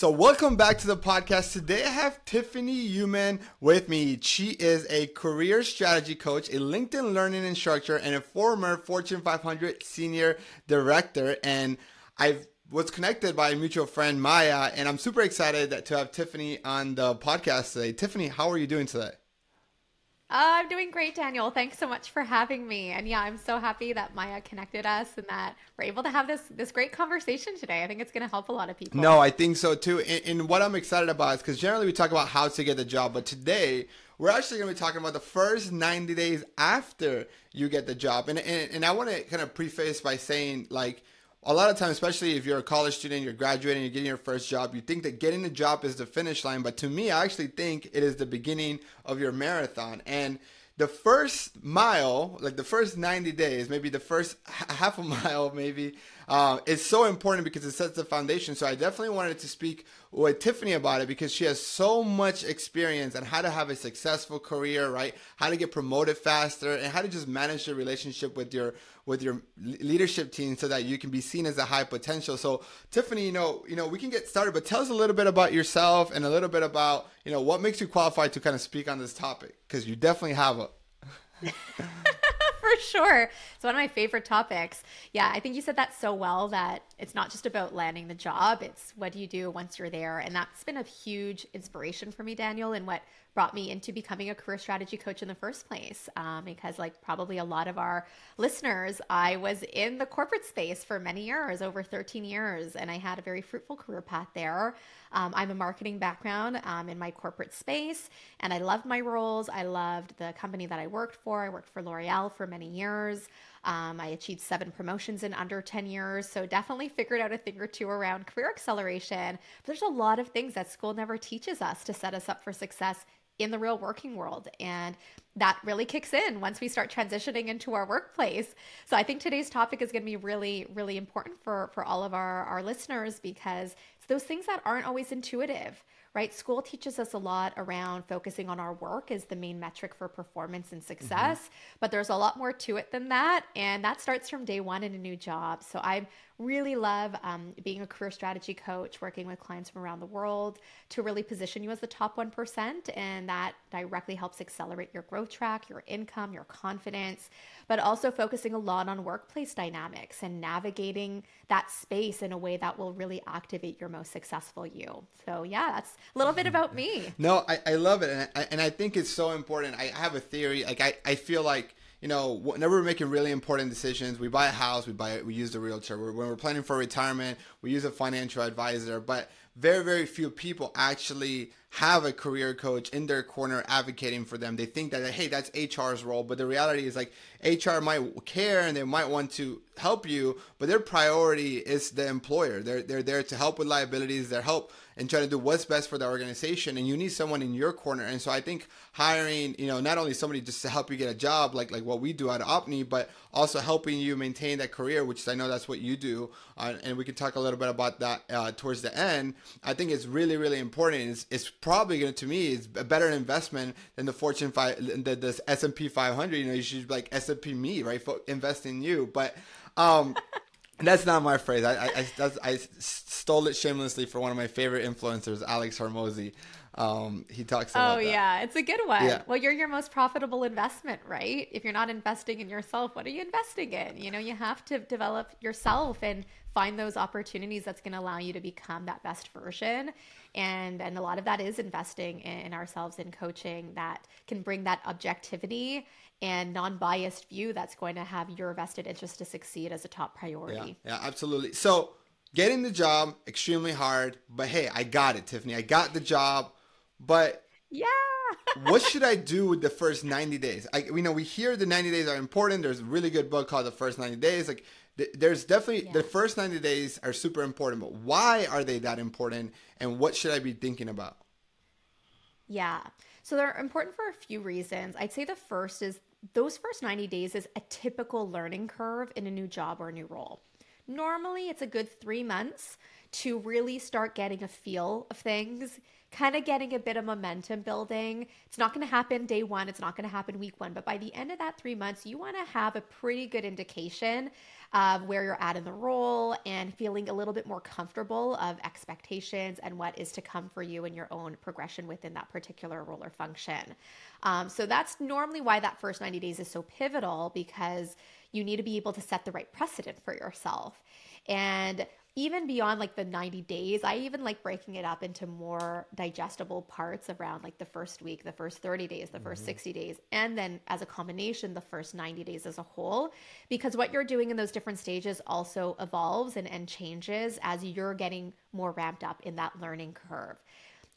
So, welcome back to the podcast. Today, I have Tiffany Uman with me. She is a career strategy coach, a LinkedIn learning instructor, and a former Fortune 500 senior director. And I was connected by a mutual friend, Maya, and I'm super excited to have Tiffany on the podcast today. Tiffany, how are you doing today? Uh, I'm doing great, Daniel. Thanks so much for having me. And yeah, I'm so happy that Maya connected us and that we're able to have this this great conversation today. I think it's going to help a lot of people. No, I think so too. And, and what I'm excited about is because generally we talk about how to get the job, but today we're actually going to be talking about the first 90 days after you get the job. And and, and I want to kind of preface by saying like a lot of times, especially if you're a college student, you're graduating, you're getting your first job, you think that getting a job is the finish line. But to me, I actually think it is the beginning of your marathon. And the first mile, like the first 90 days, maybe the first half a mile, maybe, uh, is so important because it sets the foundation. So I definitely wanted to speak with Tiffany about it because she has so much experience on how to have a successful career, right? How to get promoted faster and how to just manage your relationship with your with your leadership team so that you can be seen as a high potential. So Tiffany, you know, you know, we can get started, but tell us a little bit about yourself and a little bit about, you know, what makes you qualified to kind of speak on this topic because you definitely have a for sure. It's one of my favorite topics. Yeah, I think you said that so well that it's not just about landing the job, it's what do you do once you're there. And that's been a huge inspiration for me, Daniel, and what brought me into becoming a career strategy coach in the first place. Um, because, like probably a lot of our listeners, I was in the corporate space for many years, over 13 years, and I had a very fruitful career path there. Um, I'm a marketing background um, in my corporate space, and I loved my roles. I loved the company that I worked for. I worked for L'Oreal for many years. Um, I achieved seven promotions in under 10 years. So definitely figured out a thing or two around career acceleration. But there's a lot of things that school never teaches us to set us up for success in the real working world. And that really kicks in once we start transitioning into our workplace. So I think today's topic is going to be really, really important for, for all of our, our listeners because it's those things that aren't always intuitive right? School teaches us a lot around focusing on our work as the main metric for performance and success, mm-hmm. but there's a lot more to it than that. And that starts from day one in a new job. So I really love um, being a career strategy coach, working with clients from around the world to really position you as the top 1%. And that directly helps accelerate your growth track, your income, your confidence, but also focusing a lot on workplace dynamics and navigating that space in a way that will really activate your most successful you. So, yeah, that's a little bit about me. No, I, I love it. And I, and I think it's so important. I have a theory. Like, I, I feel like you know, whenever we're making really important decisions, we buy a house, we buy, we use a realtor. When we're planning for retirement, we use a financial advisor. But very, very few people actually have a career coach in their corner advocating for them. They think that, hey, that's HR's role. But the reality is like HR might care and they might want to help you, but their priority is the employer. They're, they're there to help with liabilities, they're help and try to do what's best for the organization. And you need someone in your corner. And so I think hiring, you know, not only somebody just to help you get a job, like like what we do at Opni, but also helping you maintain that career, which I know that's what you do. Uh, and we can talk a little bit about that uh, towards the end. I think it's really, really important. It's, it's probably going to, me, is a better investment than the Fortune 5, the, the S&P 500. You know, you should like S&P me, right? Invest in you. But, um, that's not my phrase. I I, I, I, stole it shamelessly for one of my favorite influencers, Alex Hormozi. Um, he talks about. Oh that. yeah, it's a good one. Yeah. Well, you're your most profitable investment, right? If you're not investing in yourself, what are you investing in? You know, you have to develop yourself and find those opportunities that's going to allow you to become that best version. And and a lot of that is investing in, in ourselves in coaching that can bring that objectivity and non-biased view that's going to have your vested interest to succeed as a top priority. Yeah, yeah, absolutely. So getting the job extremely hard, but hey, I got it, Tiffany. I got the job, but yeah. what should I do with the first 90 days? I we know we hear the 90 days are important. There's a really good book called The First 90 Days. Like th- there's definitely yeah. the first 90 days are super important, but why are they that important and what should I be thinking about? Yeah. So they're important for a few reasons. I'd say the first is those first 90 days is a typical learning curve in a new job or a new role. Normally, it's a good three months to really start getting a feel of things, kind of getting a bit of momentum building. It's not going to happen day one, it's not going to happen week one, but by the end of that three months, you want to have a pretty good indication of where you're at in the role and feeling a little bit more comfortable of expectations and what is to come for you and your own progression within that particular role or function. Um, so that's normally why that first 90 days is so pivotal because you need to be able to set the right precedent for yourself. And even beyond like the 90 days, I even like breaking it up into more digestible parts around like the first week, the first 30 days, the 1st mm-hmm. 60 days, and then as a combination, the first 90 days as a whole. Because what you're doing in those different stages also evolves and, and changes as you're getting more ramped up in that learning curve.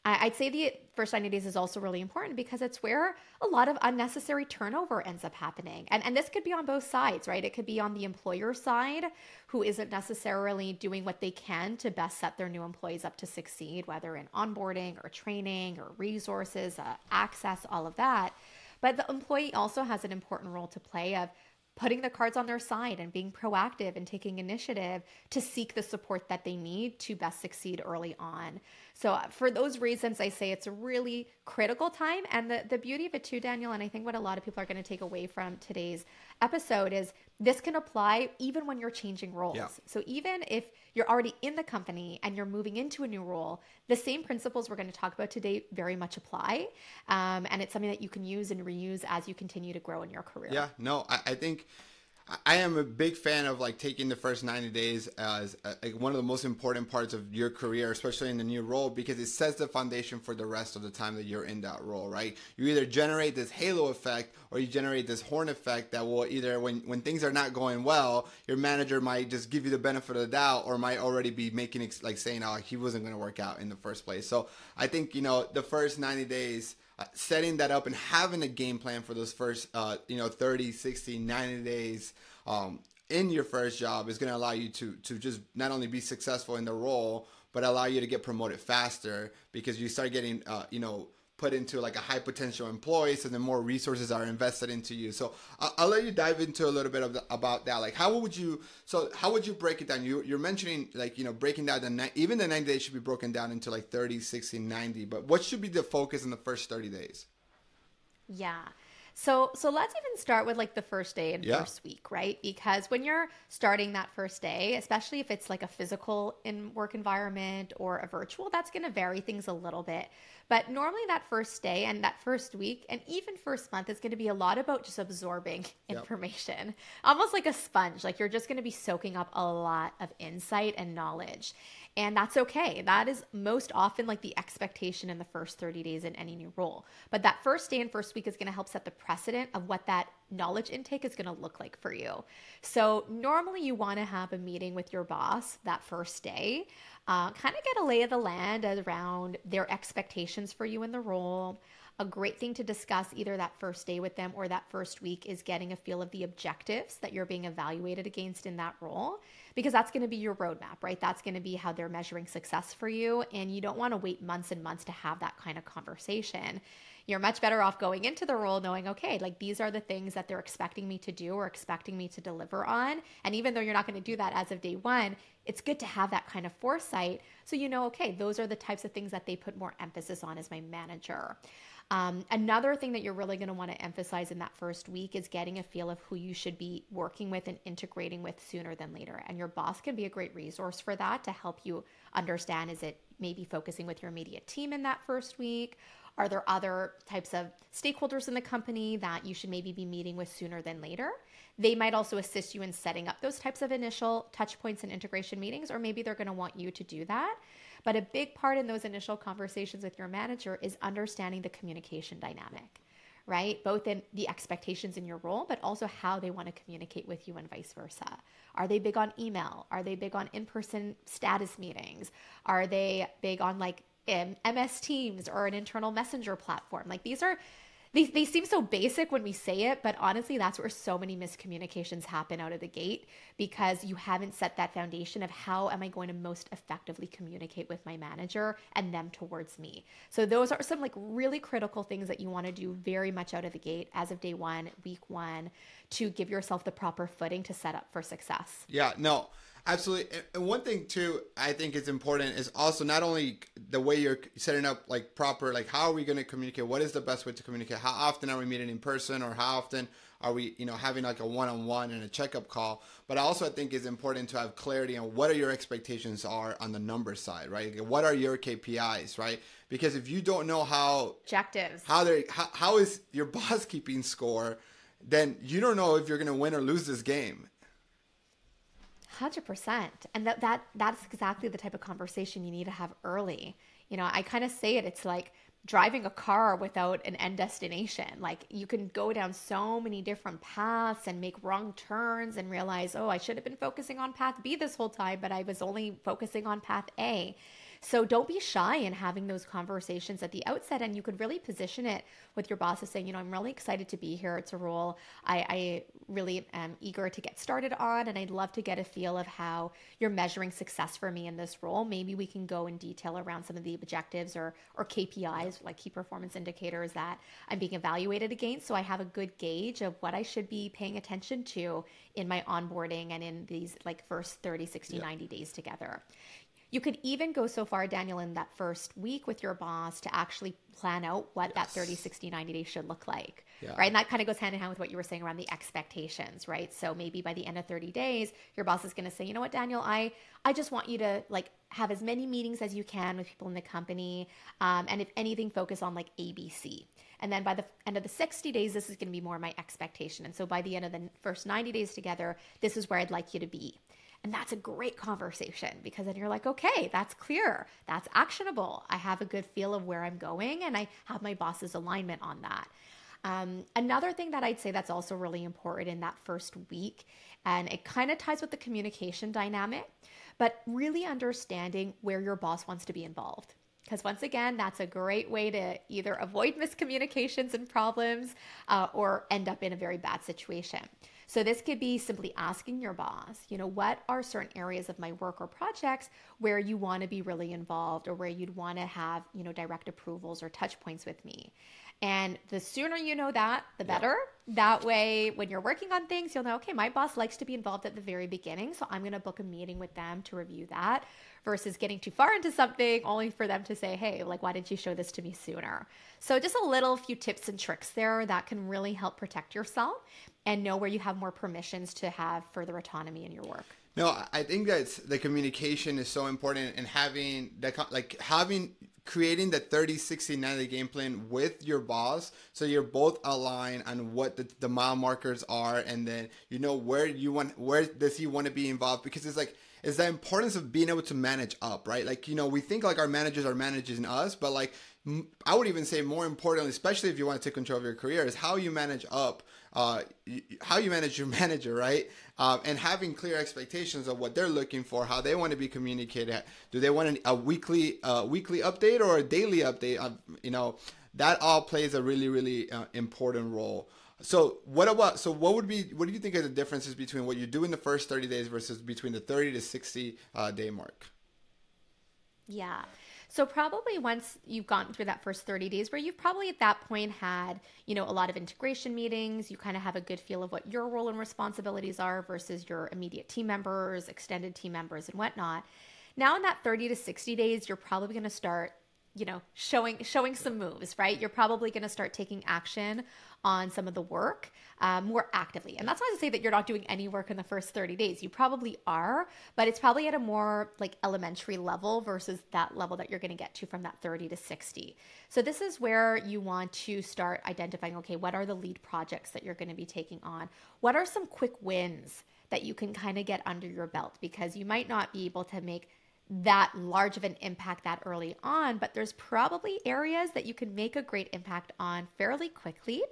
I'd say the first 90 days is also really important because it's where a lot of unnecessary turnover ends up happening. And, and this could be on both sides, right? It could be on the employer side, who isn't necessarily doing what they can to best set their new employees up to succeed, whether in onboarding or training or resources, uh, access, all of that. But the employee also has an important role to play of putting the cards on their side and being proactive and taking initiative to seek the support that they need to best succeed early on. So, uh, for those reasons, I say it's a really critical time. And the, the beauty of it, too, Daniel, and I think what a lot of people are going to take away from today's episode is this can apply even when you're changing roles. Yeah. So, even if you're already in the company and you're moving into a new role, the same principles we're going to talk about today very much apply. Um, and it's something that you can use and reuse as you continue to grow in your career. Yeah, no, I, I think I am a big fan of like taking the first 90 days as uh, like one of the most important parts of your career, especially in the new role, because it sets the foundation for the rest of the time that you're in that role, right? You either generate this halo effect or you generate this horn effect that will either, when, when things are not going well, your manager might just give you the benefit of the doubt or might already be making, like saying, oh, he wasn't going to work out in the first place. So I think, you know, the first 90 days, setting that up and having a game plan for those first uh, you know 30 60 90 days um, in your first job is going to allow you to to just not only be successful in the role but allow you to get promoted faster because you start getting uh, you know put into like a high potential employee so then more resources are invested into you. So i'll, I'll let you dive into a little bit of the, about that. Like how would you so how would you break it down? You, you're mentioning like you know breaking down the even the 90 days should be broken down into like 30 60 90 but what should be the focus in the first 30 days? Yeah so so let's even start with like the first day and yeah. first week, right? Because when you're starting that first day, especially if it's like a physical in work environment or a virtual, that's going to vary things a little bit. But normally that first day and that first week and even first month is going to be a lot about just absorbing information. Yep. Almost like a sponge, like you're just going to be soaking up a lot of insight and knowledge. And that's okay. That is most often like the expectation in the first 30 days in any new role. But that first day and first week is going to help set the precedent of what that knowledge intake is going to look like for you. So, normally you want to have a meeting with your boss that first day, uh, kind of get a lay of the land around their expectations for you in the role. A great thing to discuss either that first day with them or that first week is getting a feel of the objectives that you're being evaluated against in that role because that's going to be your roadmap, right? That's going to be how they're measuring success for you. And you don't want to wait months and months to have that kind of conversation. You're much better off going into the role knowing, okay, like these are the things that they're expecting me to do or expecting me to deliver on. And even though you're not going to do that as of day one, it's good to have that kind of foresight so you know, okay, those are the types of things that they put more emphasis on as my manager. Um, another thing that you're really going to want to emphasize in that first week is getting a feel of who you should be working with and integrating with sooner than later. And your boss can be a great resource for that to help you understand is it maybe focusing with your immediate team in that first week? Are there other types of stakeholders in the company that you should maybe be meeting with sooner than later? They might also assist you in setting up those types of initial touch points and integration meetings, or maybe they're going to want you to do that. But a big part in those initial conversations with your manager is understanding the communication dynamic, right? Both in the expectations in your role, but also how they want to communicate with you and vice versa. Are they big on email? Are they big on in person status meetings? Are they big on like MS Teams or an internal messenger platform? Like these are they, they seem so basic when we say it, but honestly, that's where so many miscommunications happen out of the gate because you haven't set that foundation of how am I going to most effectively communicate with my manager and them towards me. So those are some like really critical things that you want to do very much out of the gate as of day one, week one, to give yourself the proper footing to set up for success. Yeah, no. Absolutely. And one thing too, I think is important is also not only the way you're setting up like proper, like how are we going to communicate? What is the best way to communicate? How often are we meeting in person or how often are we, you know, having like a one-on-one and a checkup call? But also I think it's important to have clarity on what are your expectations are on the number side, right? What are your KPIs, right? Because if you don't know how objectives, how they how, how is your boss keeping score, then you don't know if you're going to win or lose this game. Hundred percent, and that that that's exactly the type of conversation you need to have early. You know, I kind of say it. It's like driving a car without an end destination. Like you can go down so many different paths and make wrong turns and realize, oh, I should have been focusing on path B this whole time, but I was only focusing on path A. So don't be shy in having those conversations at the outset. And you could really position it with your boss as saying, you know, I'm really excited to be here. It's a role I, I really am eager to get started on. And I'd love to get a feel of how you're measuring success for me in this role. Maybe we can go in detail around some of the objectives or, or KPIs, like key performance indicators that I'm being evaluated against. So I have a good gauge of what I should be paying attention to in my onboarding and in these like first 30, 60, yeah. 90 days together. You could even go so far, Daniel, in that first week with your boss to actually plan out what yes. that 30, 60, 90 days should look like. Yeah. Right. And that kind of goes hand in hand with what you were saying around the expectations, right? So maybe by the end of 30 days, your boss is going to say, you know what, Daniel, I, I just want you to like have as many meetings as you can with people in the company. Um, and if anything, focus on like ABC. And then by the end of the 60 days, this is going to be more my expectation. And so by the end of the first 90 days together, this is where I'd like you to be. And that's a great conversation because then you're like, okay, that's clear. That's actionable. I have a good feel of where I'm going and I have my boss's alignment on that. Um, another thing that I'd say that's also really important in that first week, and it kind of ties with the communication dynamic, but really understanding where your boss wants to be involved. Because once again, that's a great way to either avoid miscommunications and problems uh, or end up in a very bad situation. So this could be simply asking your boss, you know, what are certain areas of my work or projects where you want to be really involved or where you'd want to have, you know, direct approvals or touch points with me. And the sooner you know that, the better. Yeah. That way, when you're working on things, you'll know, okay, my boss likes to be involved at the very beginning. So I'm going to book a meeting with them to review that versus getting too far into something only for them to say, hey, like, why didn't you show this to me sooner? So just a little few tips and tricks there that can really help protect yourself and know where you have more permissions to have further autonomy in your work. No, I think that the communication is so important and having that like having creating the 30 60 90 game plan with your boss so you're both aligned on what the, the mile markers are and then you know where you want where does he want to be involved because it's like is the importance of being able to manage up, right? Like, you know, we think like our managers are managing us, but like, I would even say more importantly, especially if you want to take control of your career, is how you manage up, uh, how you manage your manager, right? Uh, and having clear expectations of what they're looking for, how they want to be communicated. Do they want a weekly, uh, weekly update or a daily update? Of, you know, that all plays a really, really uh, important role. So what about so what would be what do you think are the differences between what you do in the first 30 days versus between the 30 to 60 uh, day mark? Yeah. So probably once you've gone through that first 30 days where you've probably at that point had, you know, a lot of integration meetings, you kind of have a good feel of what your role and responsibilities are versus your immediate team members, extended team members and whatnot. Now in that 30 to 60 days, you're probably going to start you know showing showing some moves right you're probably going to start taking action on some of the work um, more actively. And that's not to say that you're not doing any work in the first 30 days. You probably are but it's probably at a more like elementary level versus that level that you're going to get to from that 30 to 60 so this is where you want to start identifying okay what are the lead projects that you're going to be taking on? What are some quick wins that you can kind of get under your belt? Because you might not be able to make that large of an impact that early on, but there's probably areas that you can make a great impact on fairly quickly.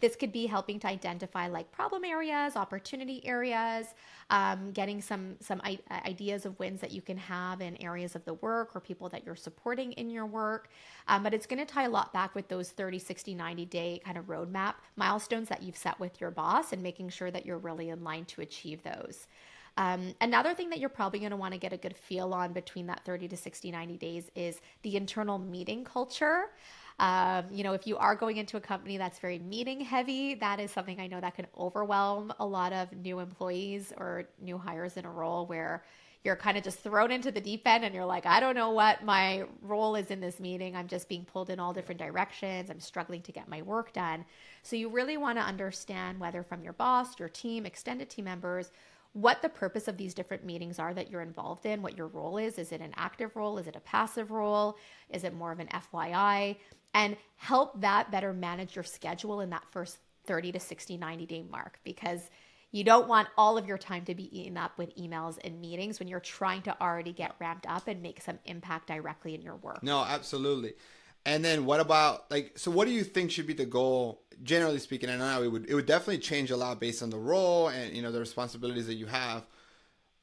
This could be helping to identify like problem areas, opportunity areas, um, getting some some I- ideas of wins that you can have in areas of the work or people that you're supporting in your work. Um, but it's going to tie a lot back with those 30, 60, 90 day kind of roadmap milestones that you've set with your boss and making sure that you're really in line to achieve those. Um, another thing that you're probably going to want to get a good feel on between that 30 to 60, 90 days is the internal meeting culture. Um, you know, if you are going into a company that's very meeting heavy, that is something I know that can overwhelm a lot of new employees or new hires in a role where you're kind of just thrown into the deep end and you're like, I don't know what my role is in this meeting. I'm just being pulled in all different directions. I'm struggling to get my work done. So you really want to understand whether from your boss, your team, extended team members, what the purpose of these different meetings are that you're involved in, what your role is. Is it an active role? Is it a passive role? Is it more of an FYI? And help that better manage your schedule in that first 30 to 60, 90 day mark because you don't want all of your time to be eaten up with emails and meetings when you're trying to already get ramped up and make some impact directly in your work. No, absolutely. And then what about like so what do you think should be the goal generally speaking? I know it would it would definitely change a lot based on the role and you know the responsibilities that you have.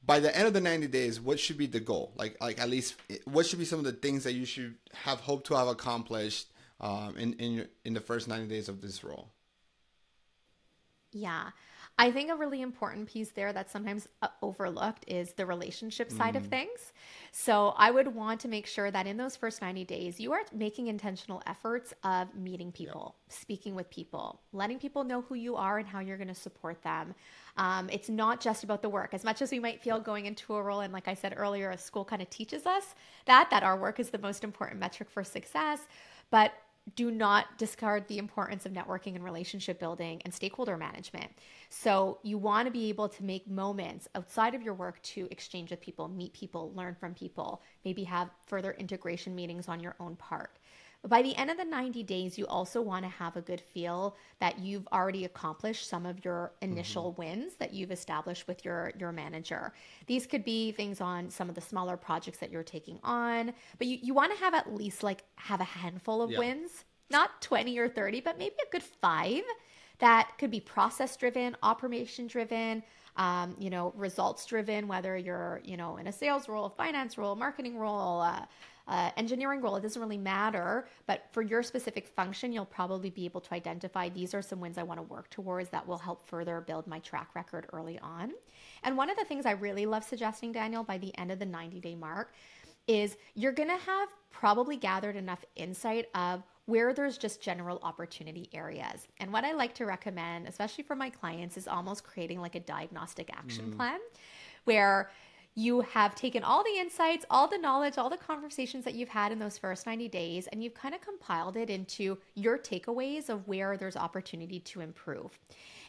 By the end of the 90 days, what should be the goal? Like like at least what should be some of the things that you should have hoped to have accomplished um, in in in the first 90 days of this role? Yeah. I think a really important piece there that's sometimes uh, overlooked is the relationship side mm. of things. So I would want to make sure that in those first 90 days, you are making intentional efforts of meeting people, yep. speaking with people, letting people know who you are and how you're going to support them. Um, it's not just about the work. As much as we might feel going into a role, and like I said earlier, a school kind of teaches us that, that our work is the most important metric for success. But do not discard the importance of networking and relationship building and stakeholder management. So, you want to be able to make moments outside of your work to exchange with people, meet people, learn from people, maybe have further integration meetings on your own part. By the end of the 90 days, you also want to have a good feel that you've already accomplished some of your initial mm-hmm. wins that you've established with your, your manager. These could be things on some of the smaller projects that you're taking on, but you, you want to have at least like have a handful of wins, not 20 or 30, but maybe a good five that could be process driven, operation driven, um, you know, results driven, whether you're, you know, in a sales role, finance role, marketing role, uh, uh, engineering role, it doesn't really matter. But for your specific function, you'll probably be able to identify these are some wins I want to work towards that will help further build my track record early on. And one of the things I really love suggesting, Daniel, by the end of the 90 day mark is you're going to have probably gathered enough insight of where there's just general opportunity areas. And what I like to recommend, especially for my clients, is almost creating like a diagnostic action mm. plan where you have taken all the insights, all the knowledge, all the conversations that you've had in those first 90 days, and you've kind of compiled it into your takeaways of where there's opportunity to improve.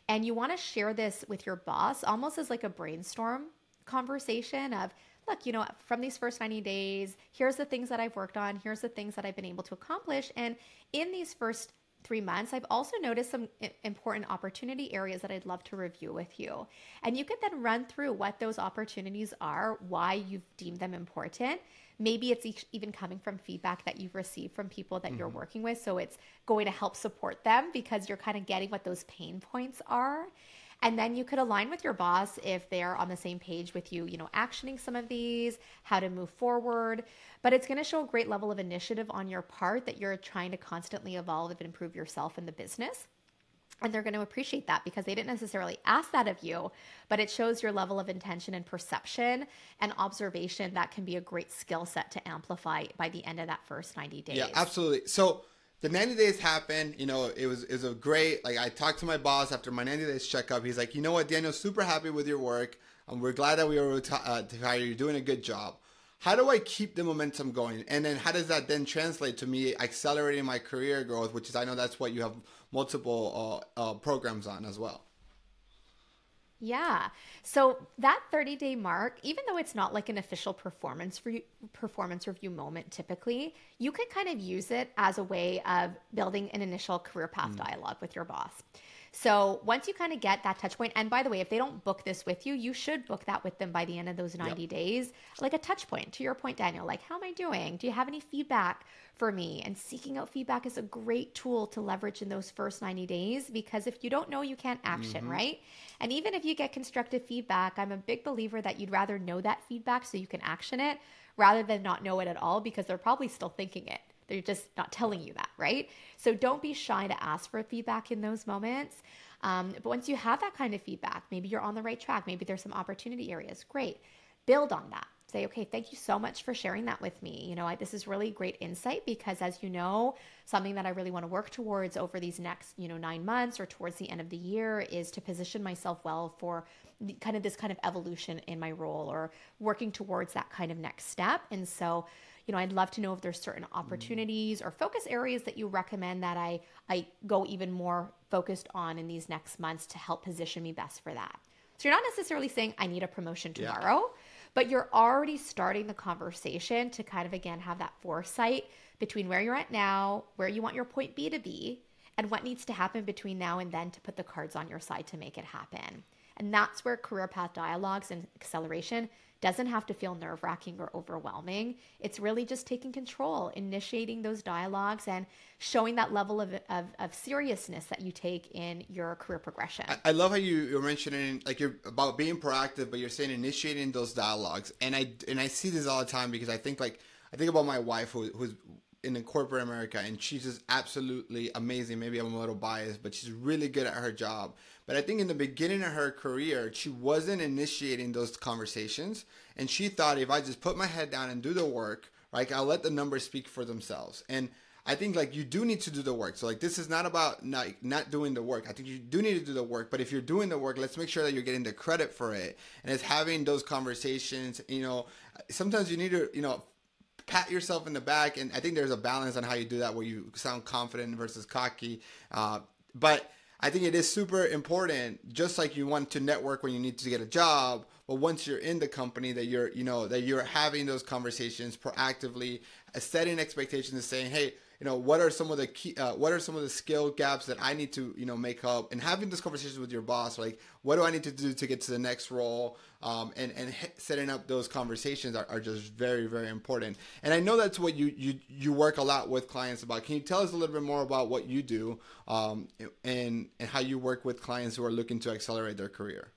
And you want to share this with your boss almost as like a brainstorm conversation of, look, you know, from these first 90 days, here's the things that I've worked on, here's the things that I've been able to accomplish. And in these first three months, I've also noticed some important opportunity areas that I'd love to review with you. And you could then run through what those opportunities are, why you've deemed them important. Maybe it's even coming from feedback that you've received from people that mm-hmm. you're working with. So it's going to help support them because you're kind of getting what those pain points are. And then you could align with your boss if they're on the same page with you, you know, actioning some of these, how to move forward. But it's going to show a great level of initiative on your part that you're trying to constantly evolve and improve yourself in the business. And they're going to appreciate that because they didn't necessarily ask that of you, but it shows your level of intention and perception and observation that can be a great skill set to amplify by the end of that first 90 days. Yeah, absolutely. So, the 90 days happened. You know, it was it was a great. Like I talked to my boss after my 90 days checkup. He's like, you know what, Daniel, super happy with your work. Um, we're glad that we were to, uh, you. You're doing a good job. How do I keep the momentum going? And then how does that then translate to me accelerating my career growth? Which is I know that's what you have multiple uh, uh, programs on as well. Yeah. So that 30 day mark, even though it's not like an official performance review, performance review moment typically, you could kind of use it as a way of building an initial career path mm. dialogue with your boss. So once you kind of get that touch point, and by the way, if they don't book this with you, you should book that with them by the end of those 90 yep. days, like a touch point. To your point, Daniel, like, how am I doing? Do you have any feedback for me? And seeking out feedback is a great tool to leverage in those first 90 days because if you don't know, you can't action, mm-hmm. right? And even if you get constructive feedback, I'm a big believer that you'd rather know that feedback so you can action it rather than not know it at all because they're probably still thinking it. They're just not telling you that, right? So don't be shy to ask for feedback in those moments. Um, but once you have that kind of feedback, maybe you're on the right track, maybe there's some opportunity areas, great. Build on that. say, okay, thank you so much for sharing that with me. You know, I, this is really great insight because, as you know, something that I really want to work towards over these next, you know, nine months or towards the end of the year is to position myself well for kind of this kind of evolution in my role or working towards that kind of next step. And so, you know, I'd love to know if there's certain mm. opportunities or focus areas that you recommend that I I go even more focused on in these next months to help position me best for that. So you're not necessarily saying I need a promotion tomorrow, yeah. but you're already starting the conversation to kind of again have that foresight between where you're at now, where you want your point B to be, and what needs to happen between now and then to put the cards on your side to make it happen. And that's where career path dialogues and acceleration doesn't have to feel nerve wracking or overwhelming. It's really just taking control, initiating those dialogues, and showing that level of, of, of seriousness that you take in your career progression. I, I love how you, you're mentioning like you're about being proactive, but you're saying initiating those dialogues. And I and I see this all the time because I think like I think about my wife who, who's in corporate America, and she's just absolutely amazing. Maybe I'm a little biased, but she's really good at her job. But I think in the beginning of her career, she wasn't initiating those conversations. And she thought if I just put my head down and do the work, right, I'll let the numbers speak for themselves. And I think like you do need to do the work. So like this is not about not not doing the work. I think you do need to do the work, but if you're doing the work, let's make sure that you're getting the credit for it. And it's having those conversations, you know, sometimes you need to, you know, pat yourself in the back and I think there's a balance on how you do that where you sound confident versus cocky. Uh, but I think it is super important, just like you want to network when you need to get a job. But once you're in the company, that you're, you know, that you're having those conversations proactively, setting expectations, and saying, "Hey, you know what are some of the key uh, what are some of the skill gaps that i need to you know make up? And having this conversation with your boss like what do i need to do to get to the next role? Um, and and setting up those conversations are, are just very very important. And i know that's what you you you work a lot with clients about. Can you tell us a little bit more about what you do um, and and how you work with clients who are looking to accelerate their career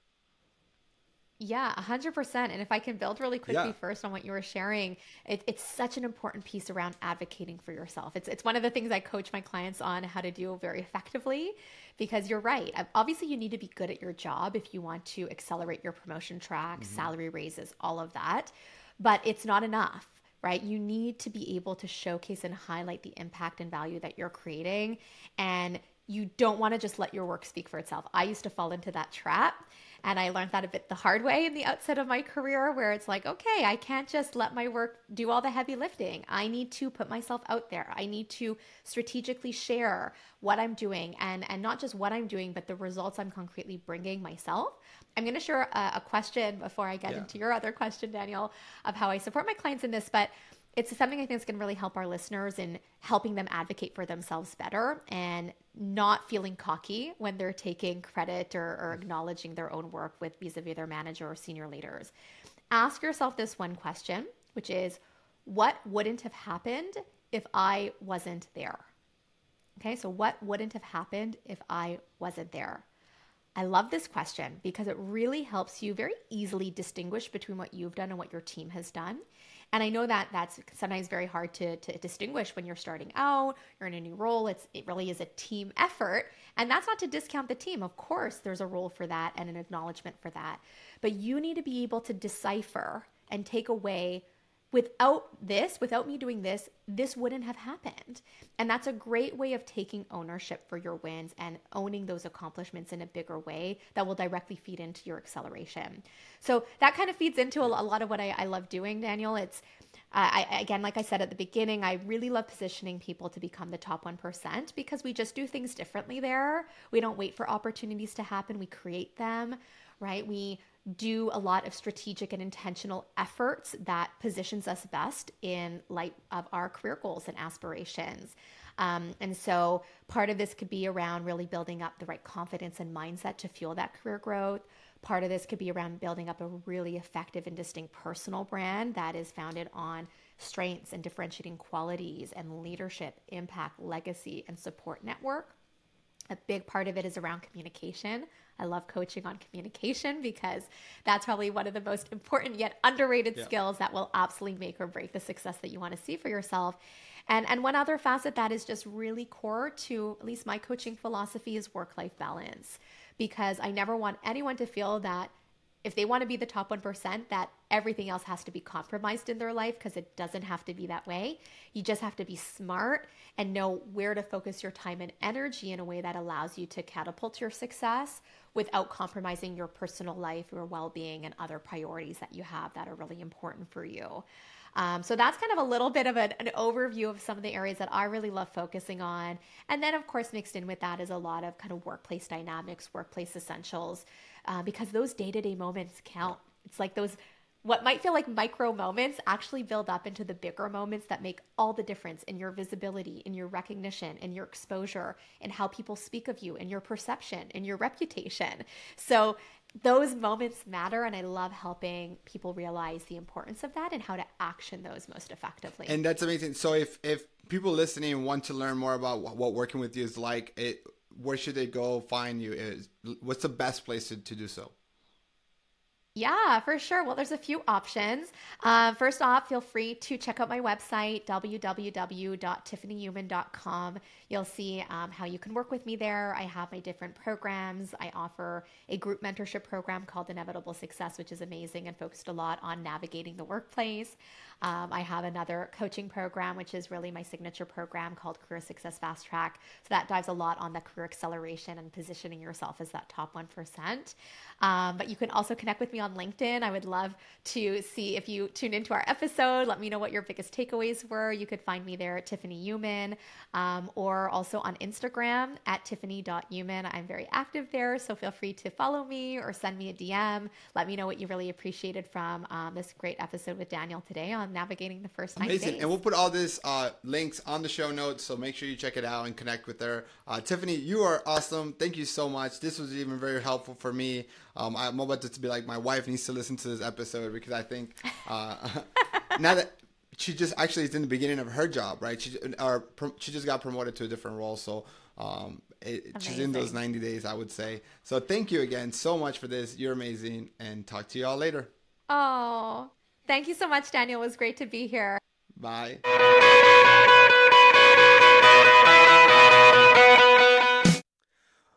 yeah, 100%. And if I can build really quickly yeah. first on what you were sharing, it, it's such an important piece around advocating for yourself. It's, it's one of the things I coach my clients on how to do very effectively because you're right. Obviously, you need to be good at your job if you want to accelerate your promotion track, mm-hmm. salary raises, all of that. But it's not enough right? You need to be able to showcase and highlight the impact and value that you're creating. And you don't want to just let your work speak for itself. I used to fall into that trap. And I learned that a bit the hard way in the outset of my career, where it's like, okay, I can't just let my work do all the heavy lifting. I need to put myself out there. I need to strategically share what I'm doing and, and not just what I'm doing, but the results I'm concretely bringing myself. I'm going to share a, a question before I get yeah. into your other question, Daniel, of how I support my clients in this. But it's something I think is going to really help our listeners in helping them advocate for themselves better and not feeling cocky when they're taking credit or, or acknowledging their own work with vis-a-vis their manager or senior leaders. Ask yourself this one question, which is, what wouldn't have happened if I wasn't there? Okay, so what wouldn't have happened if I wasn't there? I love this question because it really helps you very easily distinguish between what you've done and what your team has done. And I know that that's sometimes very hard to, to distinguish when you're starting out, you're in a new role. It's, it really is a team effort. And that's not to discount the team. Of course, there's a role for that and an acknowledgement for that. But you need to be able to decipher and take away without this, without me doing this, this wouldn't have happened. And that's a great way of taking ownership for your wins and owning those accomplishments in a bigger way that will directly feed into your acceleration. So that kind of feeds into a, lot of what I, I love doing, Daniel. It's uh, I, again, like I said at the beginning, I really love positioning people to become the top 1% because we just do things differently there. We don't wait for opportunities to happen, we create them, right? We do a lot of strategic and intentional efforts that positions us best in light of our career goals and aspirations. Um, and so part of this could be around really building up the right confidence and mindset to fuel that career growth. Part of this could be around building up a really effective and distinct personal brand that is founded on strengths and differentiating qualities and leadership, impact, legacy, and support network. A big part of it is around communication. I love coaching on communication because that's probably one of the most important yet underrated yeah. skills that will absolutely make or break the success that you want to see for yourself. And and one other facet that is just really core to at least my coaching philosophy is work-life balance because I never want anyone to feel that if they want to be the top 1%, that everything else has to be compromised in their life because it doesn't have to be that way. You just have to be smart and know where to focus your time and energy in a way that allows you to catapult your success without compromising your personal life, your well being, and other priorities that you have that are really important for you. Um, so that's kind of a little bit of an, an, overview of some of the areas that I really love focusing on. And then, of course, mixed in with that is a lot of kind of workplace dynamics, workplace essentials, uh, because those day to day moments count. It's like those what might feel like micro moments actually build up into the bigger moments that make all the difference in your visibility, in your recognition, in your exposure, in how people speak of you, in your perception, in your reputation. So those moments matter and i love helping people realize the importance of that and how to action those most effectively and that's amazing so if if people listening want to learn more about what working with you is like it where should they go find you is what's the best place to, to do so yeah, for sure. Well, there's a few options. Uh, first off, feel free to check out my website, www.tiffanyuman.com. You'll see um, how you can work with me there. I have my different programs. I offer a group mentorship program called Inevitable Success, which is amazing and focused a lot on navigating the workplace. Um, I have another coaching program, which is really my signature program called Career Success Fast Track. So that dives a lot on the career acceleration and positioning yourself as that top 1%. Um, but you can also connect with me on LinkedIn. I would love to see if you tune into our episode. Let me know what your biggest takeaways were. You could find me there at Tiffany Uman um, or also on Instagram at tiffany.uman. I'm very active there, so feel free to follow me or send me a DM. Let me know what you really appreciated from um, this great episode with Daniel today on navigating the first 90 Amazing. Days. And we'll put all this uh, links on the show notes, so make sure you check it out and connect with her. Uh, Tiffany, you are awesome. Thank you so much. This was even very helpful for me. Um, I'm about to be like, my wife needs to listen to this episode because I think uh, now that she just actually is in the beginning of her job, right? She or she just got promoted to a different role, so um, it, she's in those 90 days, I would say. So thank you again so much for this. You're amazing, and talk to you all later. Oh, Thank you so much, Daniel. It was great to be here. Bye.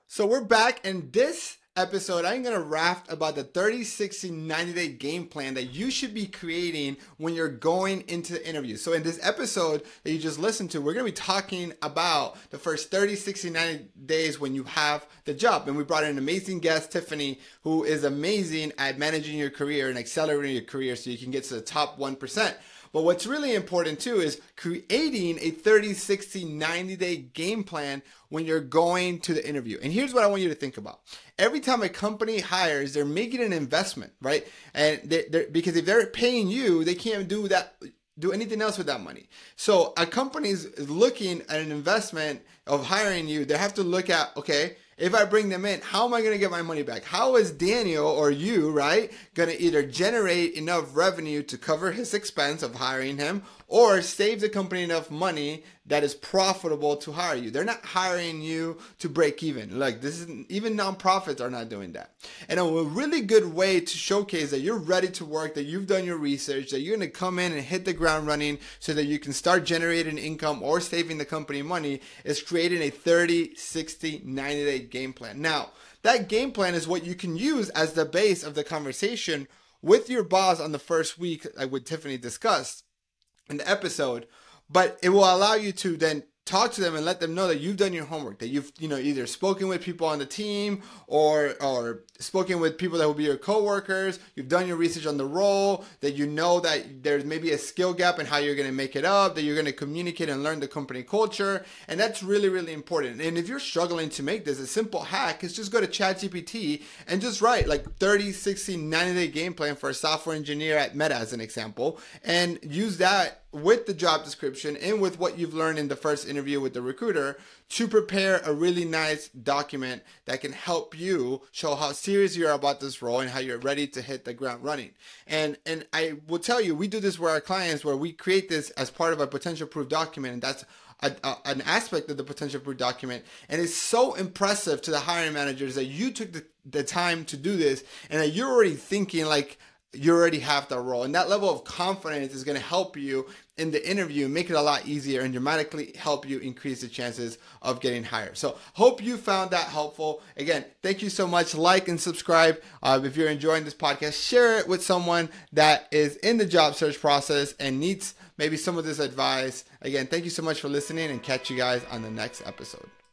So we're back, and this episode, I'm going to raft about the 30, 60, 90 day game plan that you should be creating when you're going into the interview. So, in this episode that you just listened to, we're going to be talking about the first 30, 60, 90 days when you have the job. And we brought in an amazing guest, Tiffany, who is amazing at managing your career and accelerating your career so you can get to the top 1%. But what's really important too is creating a 30, 60, 90 day game plan when you're going to the interview. And here's what I want you to think about. Every time a company hires, they're making an investment, right? And they're, because if they're paying you, they can't do that do anything else with that money. So a company is looking at an investment of hiring you. They have to look at, okay, if I bring them in, how am I going to get my money back? How is Daniel or you, right, going to either generate enough revenue to cover his expense of hiring him or save the company enough money that is profitable to hire you. They're not hiring you to break even. Like this is even nonprofits are not doing that. And a really good way to showcase that you're ready to work, that you've done your research, that you're going to come in and hit the ground running so that you can start generating income or saving the company money is creating a 30, 60, 90 day game plan. Now, that game plan is what you can use as the base of the conversation with your boss on the first week, like what Tiffany discussed in the episode, but it will allow you to then talk to them and let them know that you've done your homework that you've you know either spoken with people on the team or or spoken with people that will be your coworkers. You've done your research on the role that you know that there's maybe a skill gap in how you're going to make it up that you're going to communicate and learn the company culture. And that's really really important. And if you're struggling to make this a simple hack is just go to ChatGPT and just write like 30 60 90 day game plan for a software engineer at Meta as an example and use that with the job description and with what you've learned in the first interview with the recruiter to prepare a really nice document that can help you show how serious you are about this role and how you're ready to hit the ground running. And and I will tell you, we do this with our clients where we create this as part of a potential proof document, and that's a, a, an aspect of the potential proof document. And it's so impressive to the hiring managers that you took the, the time to do this and that you're already thinking like you already have that role. And that level of confidence is going to help you in the interview, make it a lot easier, and dramatically help you increase the chances of getting hired. So, hope you found that helpful. Again, thank you so much. Like and subscribe. Uh, if you're enjoying this podcast, share it with someone that is in the job search process and needs maybe some of this advice. Again, thank you so much for listening and catch you guys on the next episode.